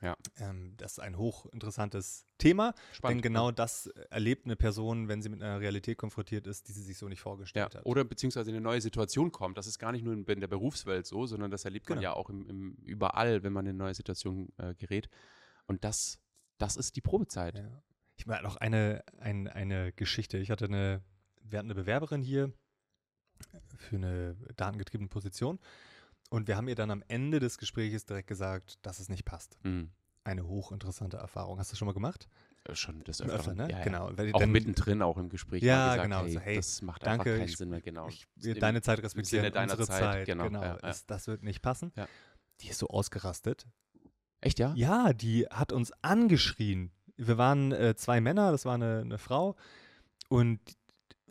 Ja. Ähm, das ist ein hochinteressantes Thema, denn genau ja. das erlebt eine Person, wenn sie mit einer Realität konfrontiert ist, die sie sich so nicht Ja, vorgestellt hat. oder beziehungsweise eine neue Situation kommt. Das ist gar nicht nur in, in der Berufswelt so, sondern das erlebt man Genau. ja auch im, im, überall, wenn man in eine neue Situation äh, gerät. Und das, das ist die Probezeit. Ja. Ich meine noch eine, ein, eine Geschichte. Ich hatte eine, wir hatten eine Bewerberin hier für eine datengetriebene Position und wir haben ihr dann am Ende des Gesprächs direkt gesagt, dass es nicht passt. Mhm. Eine hochinteressante Erfahrung. Hast du schon mal gemacht? Äh, Schon des Öfter, Öfteren. ne? Ja, ja. Genau. Weil Auch dann- mittendrin, auch im Gespräch. Ja, gesagt, genau, Hey, so, hey, das macht danke, einfach keinen ich- Sinn mehr, genau. Ich Im- deine Zeit respektieren, deiner unsere Zeit, Zeit. genau, genau. ja. Das, das wird nicht passen. Die ist so ausgerastet. Echt, ja? Ja, die hat uns angeschrien. Wir waren äh, zwei Männer, das war eine, eine Frau. Und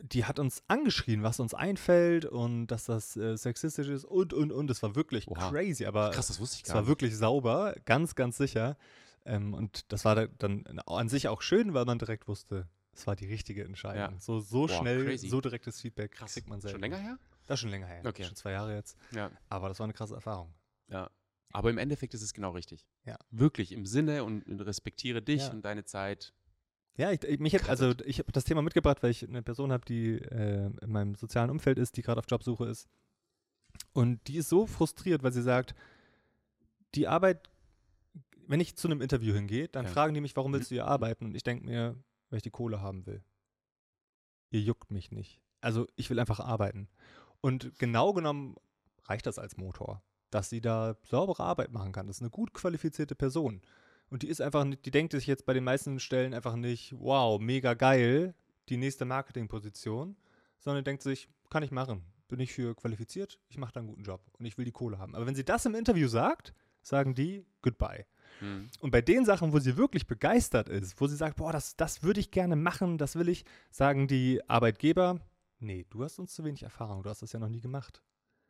die hat uns angeschrien, was uns einfällt und dass das äh, sexistisch ist und, und, und. Das war wirklich Oha. crazy, aber Krass, das wusste ich es gar war nicht. wirklich sauber, ganz, ganz sicher. Ähm, und das war da, dann an sich auch schön, weil man direkt wusste, es war die richtige Entscheidung. Ja. So, so Boah, schnell, crazy. so direktes Feedback Krass. kriegt man selten. Schon länger her? Das ist schon länger her. Okay. Schon zwei Jahre jetzt. Ja. Aber das war eine krasse Erfahrung. Ja. Aber im Endeffekt ist es genau richtig. Ja. Wirklich im Sinne und, und respektiere dich Ja. und deine Zeit. Ja, ich, ich, mich hat, also ich habe das Thema mitgebracht, weil ich eine Person habe, die äh, in meinem sozialen Umfeld ist, die gerade auf Jobsuche ist. Und die ist so frustriert, weil sie sagt, die Arbeit, wenn ich zu einem Interview hingehe, dann Ja. fragen die mich, warum willst du hier arbeiten? Und ich denke mir, weil ich die Kohle haben will. Ihr juckt mich nicht. Also ich will einfach arbeiten. Und genau genommen reicht das als Motor, dass sie da saubere Arbeit machen kann. Das ist eine gut qualifizierte Person. Und die ist einfach, die denkt sich jetzt bei den meisten Stellen einfach nicht, wow, mega geil, die nächste Marketingposition, sondern denkt sich, kann ich machen. Bin ich für qualifiziert, ich mache da einen guten Job und ich will die Kohle haben. Aber wenn sie das im Interview sagt, sagen die goodbye. Mhm. Und bei den Sachen, wo sie wirklich begeistert ist, wo sie sagt, boah, das, das würde ich gerne machen, das will ich, sagen die Arbeitgeber, nee, du hast uns zu wenig Erfahrung, du hast das ja noch nie gemacht.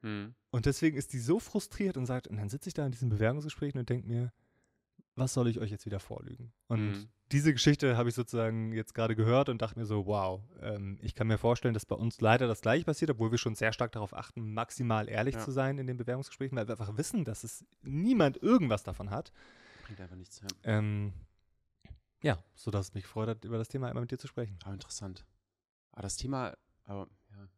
Mhm. Und deswegen ist die so frustriert und sagt, und dann sitze ich da in diesen Bewerbungsgesprächen und denke mir, was soll ich euch jetzt wieder vorlügen? Und Mhm. diese Geschichte habe ich sozusagen jetzt gerade gehört und dachte mir so, wow, ähm, ich kann mir vorstellen, dass bei uns leider das gleiche passiert, obwohl wir schon sehr stark darauf achten, maximal ehrlich Ja. zu sein in den Bewerbungsgesprächen, weil wir einfach wissen, dass es niemand irgendwas davon hat. Bringt einfach nichts. Ja. Ähm, ja, sodass es mich freut, hat, über das Thema einmal mit dir zu sprechen. Aber interessant. Aber das Thema, aber ja.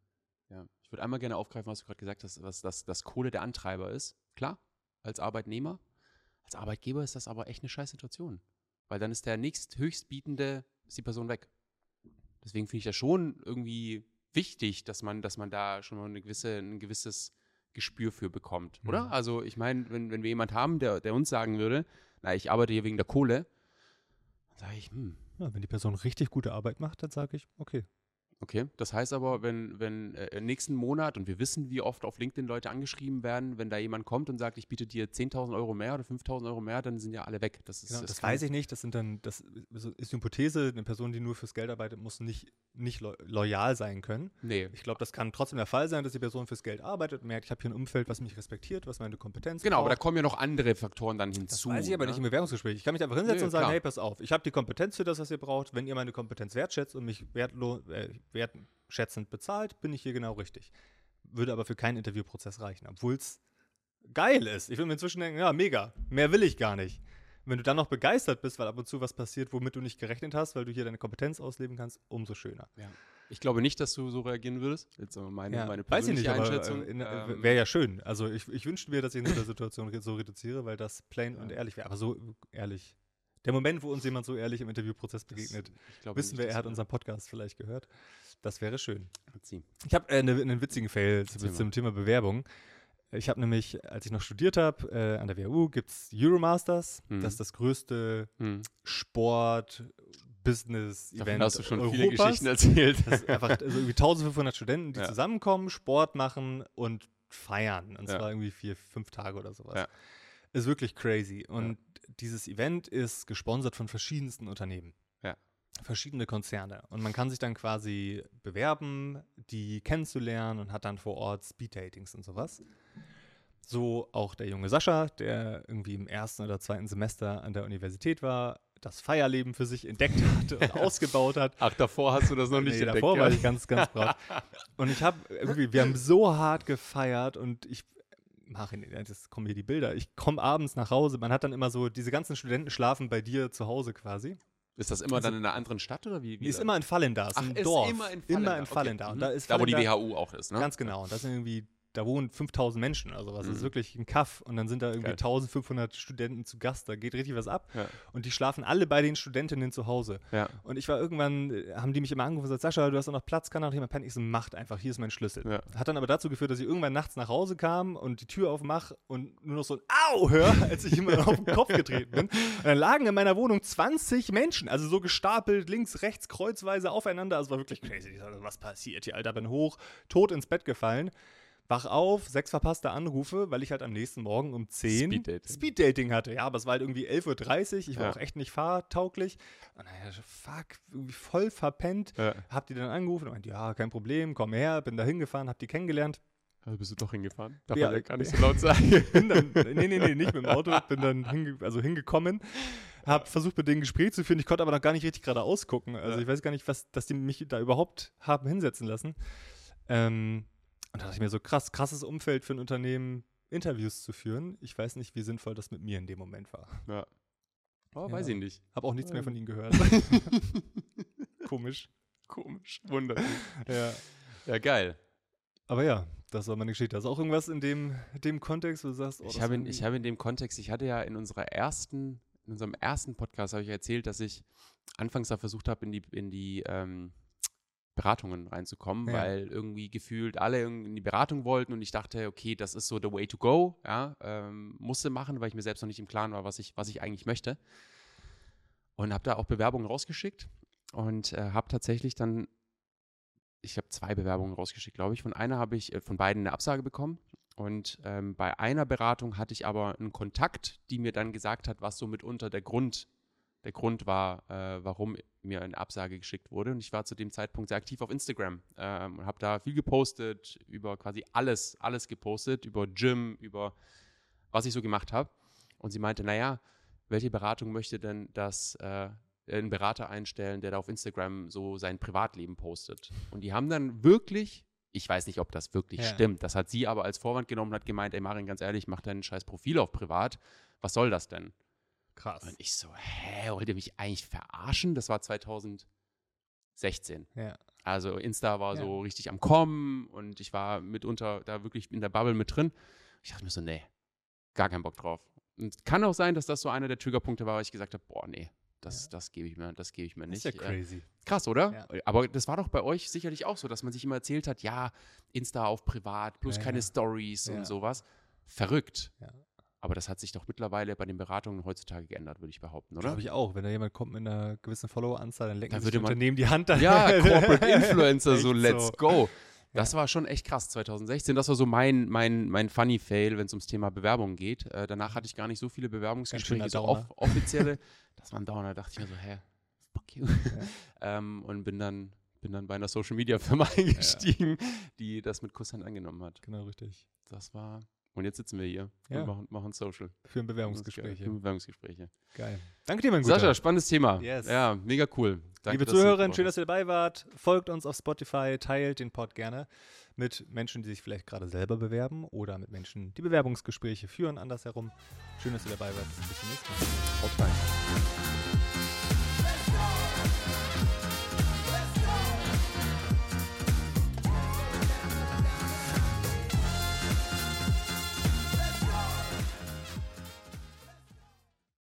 Ja. Ich würde einmal gerne aufgreifen, was du gerade gesagt hast, was das, das Kohle der Antreiber ist. Klar, als Arbeitnehmer. Als Arbeitgeber ist das aber echt eine scheiß Situation. Weil dann ist der nächsthöchstbietende, ist die Person weg. Deswegen finde ich das schon irgendwie wichtig, dass man, dass man da schon mal eine gewisse, ein gewisses Gespür für bekommt, oder? Mhm. Also ich meine, wenn, wenn wir jemanden haben, der, der uns sagen würde, na, ich arbeite hier wegen der Kohle, dann sage ich, hm, Ja, wenn die Person richtig gute Arbeit macht, dann sage ich, okay. Okay, das heißt aber, wenn, wenn äh, nächsten Monat, und wir wissen, wie oft auf LinkedIn Leute angeschrieben werden, wenn da jemand kommt und sagt, ich biete dir 10.000 Euro mehr oder 5.000 Euro mehr, dann sind ja alle weg. Das, ist, Genau, das kann- weiß ich nicht. Das sind dann, das ist die Hypothese, eine Person, die nur fürs Geld arbeitet, muss nicht, nicht lo loyal sein können. Nee, Ich glaube, das kann trotzdem der Fall sein, dass die Person fürs Geld arbeitet und merkt, ich habe hier ein Umfeld, was mich respektiert, was meine Kompetenz genau, aber da braucht. kommen ja noch andere Faktoren dann Das hinzu. weiß ich aber ne? nicht im Bewerbungsgespräch. Ich kann mich einfach hinsetzen Nee, und sagen, klar. hey, pass auf, ich habe die Kompetenz für das, was ihr braucht. Wenn ihr meine Kompetenz wertschätzt und mich wertlo äh, wertschätzend bezahlt, bin ich hier genau richtig. Würde aber für keinen Interviewprozess reichen, obwohl es geil ist. Ich würde mir inzwischen denken, ja, mega, mehr will ich gar nicht. Wenn du dann noch begeistert bist, weil ab und zu was passiert, womit du nicht gerechnet hast, weil du hier deine Kompetenz ausleben kannst, umso schöner. Ich glaube nicht, dass du so reagieren würdest. Jetzt aber meine, Ja, meine weiß ich nicht, persönliche aber Einschätzung. äh, äh, ähm, wäre ja schön. Also ich, ich wünschte mir, dass ich in so einer Situation so reduziere, weil das plain und ehrlich wäre. Aber so ehrlich. Der Moment, wo uns jemand so ehrlich im Interviewprozess das- begegnet, glaube wissen nicht, wir, er hat unseren Podcast vielleicht gehört. Das wäre schön. Ich habe äh, eine- einen witzigen Fail zu, zum Thema Bewerbung. Ich habe nämlich, als ich noch studiert habe, äh, an der WHU gibt es Euromasters. Mhm. Das ist das größte Hm. Sport, Business, Davon Event hast du schon Europas. viele Geschichten erzählt. Das ist einfach also irgendwie 1500 Studenten, die Ja. zusammenkommen, Sport machen und feiern. Und Ja. zwar irgendwie vier, fünf Tage oder sowas. Ja. Ist wirklich crazy. Und dieses Event ist gesponsert von verschiedensten Unternehmen. Ja. Verschiedene Konzerne. Und man kann sich dann quasi bewerben, die kennenzulernen und hat dann vor Ort Speed-Datings und sowas. So auch der junge Sascha, der irgendwie im ersten oder zweiten Semester an der Universität war, das Feierleben für sich entdeckt hat und ausgebaut hat. Ach, davor hast du das noch nicht Nee, entdeckt. davor ja? war ich ganz, ganz brav. Und ich habe irgendwie, wir haben so hart gefeiert und ich mache, jetzt kommen hier die Bilder. Ich komme abends nach Hause. Man hat dann immer so, diese ganzen Studenten schlafen bei dir zu Hause quasi. Ist das immer Also- dann in einer anderen Stadt oder wie? wie Die ist da? immer in Fallen da, ist Ach, ein ist Dorf. immer in Immer Fallenda. in Okay. Fallen da. Und Mhm. da ist da, wo die WHU auch ist, ne? Ganz genau. Und das sind irgendwie, da wohnen 5000 Menschen oder sowas. Das ist Mhm. wirklich ein Kaff. Und dann sind da irgendwie Geil. 1500 Studenten zu Gast. Da geht richtig was ab. Ja. Und die schlafen alle bei den Studentinnen zu Hause. Ja. Und ich war irgendwann, äh, haben die mich immer angerufen und gesagt, Sascha, du hast doch noch Platz, kann auch jemand pennen? Ich so, macht einfach, hier ist mein Schlüssel. Ja. Hat dann aber dazu geführt, dass ich irgendwann nachts nach Hause kam und die Tür aufmache und nur noch so ein Au höre, als ich immer auf den Kopf getreten bin. Und dann lagen in meiner Wohnung 20 Menschen, also so gestapelt, links, rechts, kreuzweise aufeinander. Also es war wirklich crazy. Ich dachte, was passiert hier, Alter? Bin hoch, tot ins Bett gefallen. Wach auf, sechs verpasste Anrufe, weil ich halt am nächsten Morgen um 10 Speeddating. Speeddating hatte. Ja, aber es war halt irgendwie 11.30 Uhr. Ich war Ja. auch echt nicht fahrtauglich. Und naja, fuck, irgendwie voll verpennt. Ja. Hab die dann angerufen und meinte, ja, kein Problem, komm her. Bin da hingefahren, hab die kennengelernt. Also bist du doch hingefahren? Darf Ja, man ja gar nicht so laut sagen. Bin dann, nee, nee, nee, nicht mit dem Auto. Bin dann hinge also hingekommen. Hab versucht, mit denen ein Gespräch zu führen. Ich konnte aber noch gar nicht richtig gerade ausgucken. Also Ja. ich weiß gar nicht, was, dass die mich da überhaupt haben hinsetzen lassen. Ähm, und da dachte ich mir so, krass, krasses Umfeld für ein Unternehmen, Interviews zu führen. Ich weiß nicht, wie sinnvoll das mit mir in dem Moment war. Ja. Oh, Ja. weiß ich nicht. Hab auch nichts mehr von ihnen gehört. Komisch. Komisch. Wunderlich. Ja. Ja, geil. Aber ja, das war meine Geschichte. Also auch irgendwas in dem, dem Kontext, wo du sagst, oh, ich habe, in, ich habe in dem Kontext, ich hatte ja in unserer ersten, in unserem ersten Podcast habe ich erzählt, dass ich anfangs da versucht habe, in die, in die ähm, Beratungen reinzukommen, Ja. weil irgendwie gefühlt alle in die Beratung wollten und ich dachte, okay, das ist so the way to go, ja, ähm, musste machen, weil ich mir selbst noch nicht im Klaren war, was ich, was ich eigentlich möchte. Und habe da auch Bewerbungen rausgeschickt und äh, habe tatsächlich dann, ich habe zwei Bewerbungen rausgeschickt, glaube ich. Von einer habe ich, äh, von beiden eine Absage bekommen. Und ähm, bei einer Beratung hatte ich aber einen Kontakt, die mir dann gesagt hat, was so mitunter der Grund, der Grund war, äh, warum mir eine Absage geschickt wurde. Und ich war zu dem Zeitpunkt sehr aktiv auf Instagram ähm, und habe da viel gepostet, über quasi alles, alles gepostet, über Gym, über was ich so gemacht habe. Und sie meinte, naja, welche Beratung möchte denn das äh, einen Berater einstellen, der da auf Instagram so sein Privatleben postet? Und die haben dann wirklich, ich weiß nicht, ob das wirklich Ja. stimmt, das hat sie aber als Vorwand genommen und hat gemeint, ey Marin, ganz ehrlich, mach dein scheiß Profil auf privat. Was soll das denn? Krass. Und ich so, hä, wollt ihr mich eigentlich verarschen? Das war 2016. Ja. Also Insta war Ja. so richtig am Kommen und ich war mitunter da wirklich in der Bubble mit drin. Ich dachte mir so, nee, gar keinen Bock drauf. Und kann auch sein, dass das so einer der Triggerpunkte war, weil ich gesagt habe, boah, nee, das, das gebe ich mir, das gebe ich mir Das nicht. ist ja Äh, crazy. Krass, oder? Ja. Aber das war doch bei euch sicherlich auch so, dass man sich immer erzählt hat, ja, Insta auf privat, plus Ja, keine ja. Stories Ja. und sowas. Verrückt. Ja. Aber das hat sich doch mittlerweile bei den Beratungen heutzutage geändert, würde ich behaupten, oder? Glaube ich auch. Wenn da jemand kommt mit einer gewissen Follower-Anzahl, dann lenken Da würde man- Unternehmen die Hand an. Ja, Corporate Influencer, so let's so. go. Das war schon echt krass, 2016. Das war so mein, mein, mein Funny Fail, wenn es ums Thema Bewerbung geht. Äh, danach hatte ich gar nicht so viele Bewerbungsgespräche, so off offizielle. Das war ein Downer, da dachte ich mir so, hä, fuck you. ähm, und bin dann, bin dann bei einer Social Media Firma eingestiegen, die das mit Kusshand angenommen hat. Genau, richtig. Das war. Und jetzt sitzen wir hier Ja. und machen, machen Social. Für ein Das Bewerbungsgespräch. ist geil. Bewerbungsgespräche. Geil. Danke dir, mein Guter. Sascha, spannendes Thema. Yes. Ja, mega cool. Danke, Liebe Zuhörerinnen, schön, dass ihr dabei wart. Folgt uns auf Spotify, teilt den Pod gerne mit Menschen, die sich vielleicht gerade selber bewerben oder mit Menschen, die Bewerbungsgespräche führen andersherum. Schön, dass ihr dabei wart. Bis zum nächsten Mal. Haut rein.